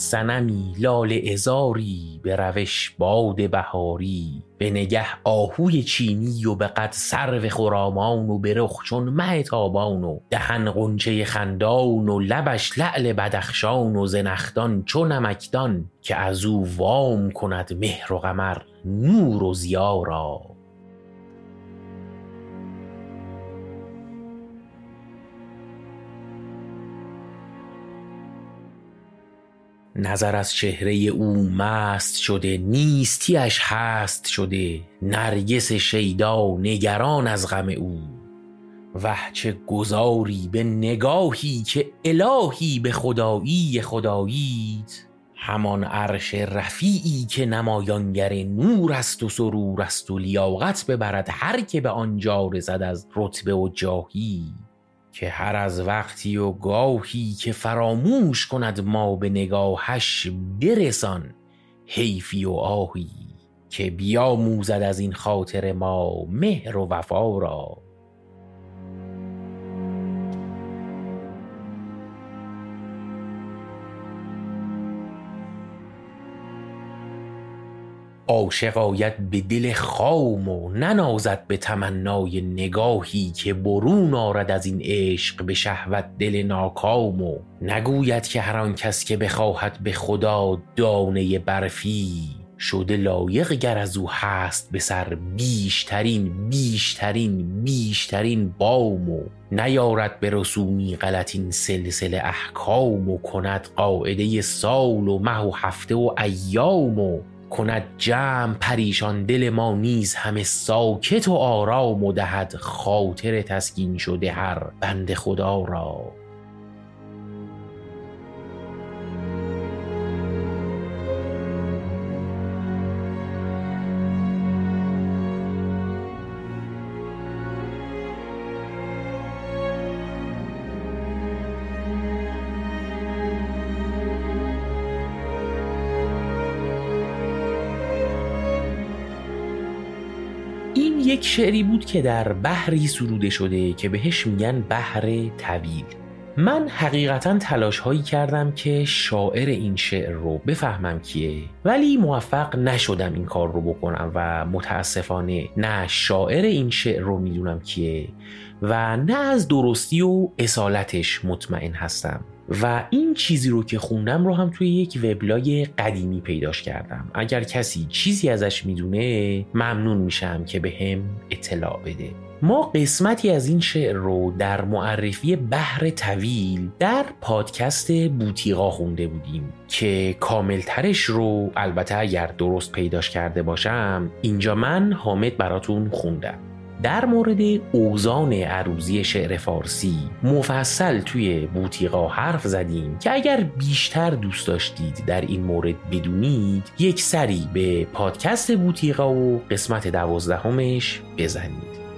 سنمی لال ازاری به روش باد بهاری به نگه آهوی چینی و به قد سرو خرامان و به رخ چون مه تابان و دهن قنچه خندان و لبش لعل بدخشان و زنختان چو نمکدان که از او وام کند مهر و قمر نور و ضیا را. نظر از چهره او مست شده نیستیش هست شده. نرگس شیدا نگران از غم او. وه چه گذاری به نگاهی که الهی به خدایی خداییت. همان عرش رفیعی که نمایانگر نور است و سرور است و لیاقت ببرد هر که به آنجا رسد از رتبه و جاهی که هر از وقتی و گاهی که فراموش کند ما به نگاهش برسان حیفی و آهی که بیاموزد از این خاطر ما مهر و وفا را. عاشق آید به دل خام و ننازد به تمنای نگاهی که برون آرد از این عشق به شهوت دل ناکام و نگوید که هر آن کس که بخواهد به خدا دانه برفی شده لایق گر از او هست به سر بیشترین بیشترین بیشترین بام و نیارد به رسومی غلط این سلسله احکام و کند قاعده سال و مه و هفته و ایام و کند جمع پریشان دل ما نیز همه ساکت و آرام و دهد خاطر تسکین شده هر بند خدا را. این یک شعری بود که در بحری سروده شده که بهش میگن بحر طویل. من حقیقتا تلاش هایی کردم که شاعر این شعر رو بفهمم کیه ولی موفق نشدم این کار رو بکنم و متاسفانه نه شاعر این شعر رو می‌دونم کیه و نه از درستی و اصالتش مطمئن هستم. و این چیزی رو که خوندم رو هم توی یک وبلاگ قدیمی پیداش کردم. اگر کسی چیزی ازش می‌دونه ممنون میشم که به هم اطلاع بده. ما قسمتی از این شعر رو در معرفی بحر طویل در پادکست بوتیقا خونده بودیم که کاملترش رو البته اگر درست پیداش کرده باشم اینجا من حامد براتون خوندم. در مورد اوزان عروضی شعر فارسی مفصل توی بوتیقا حرف زدیم که اگر بیشتر دوست داشتید در این مورد بدونید یک سری به پادکست بوتیقا و قسمت دوازدهمش بزنید.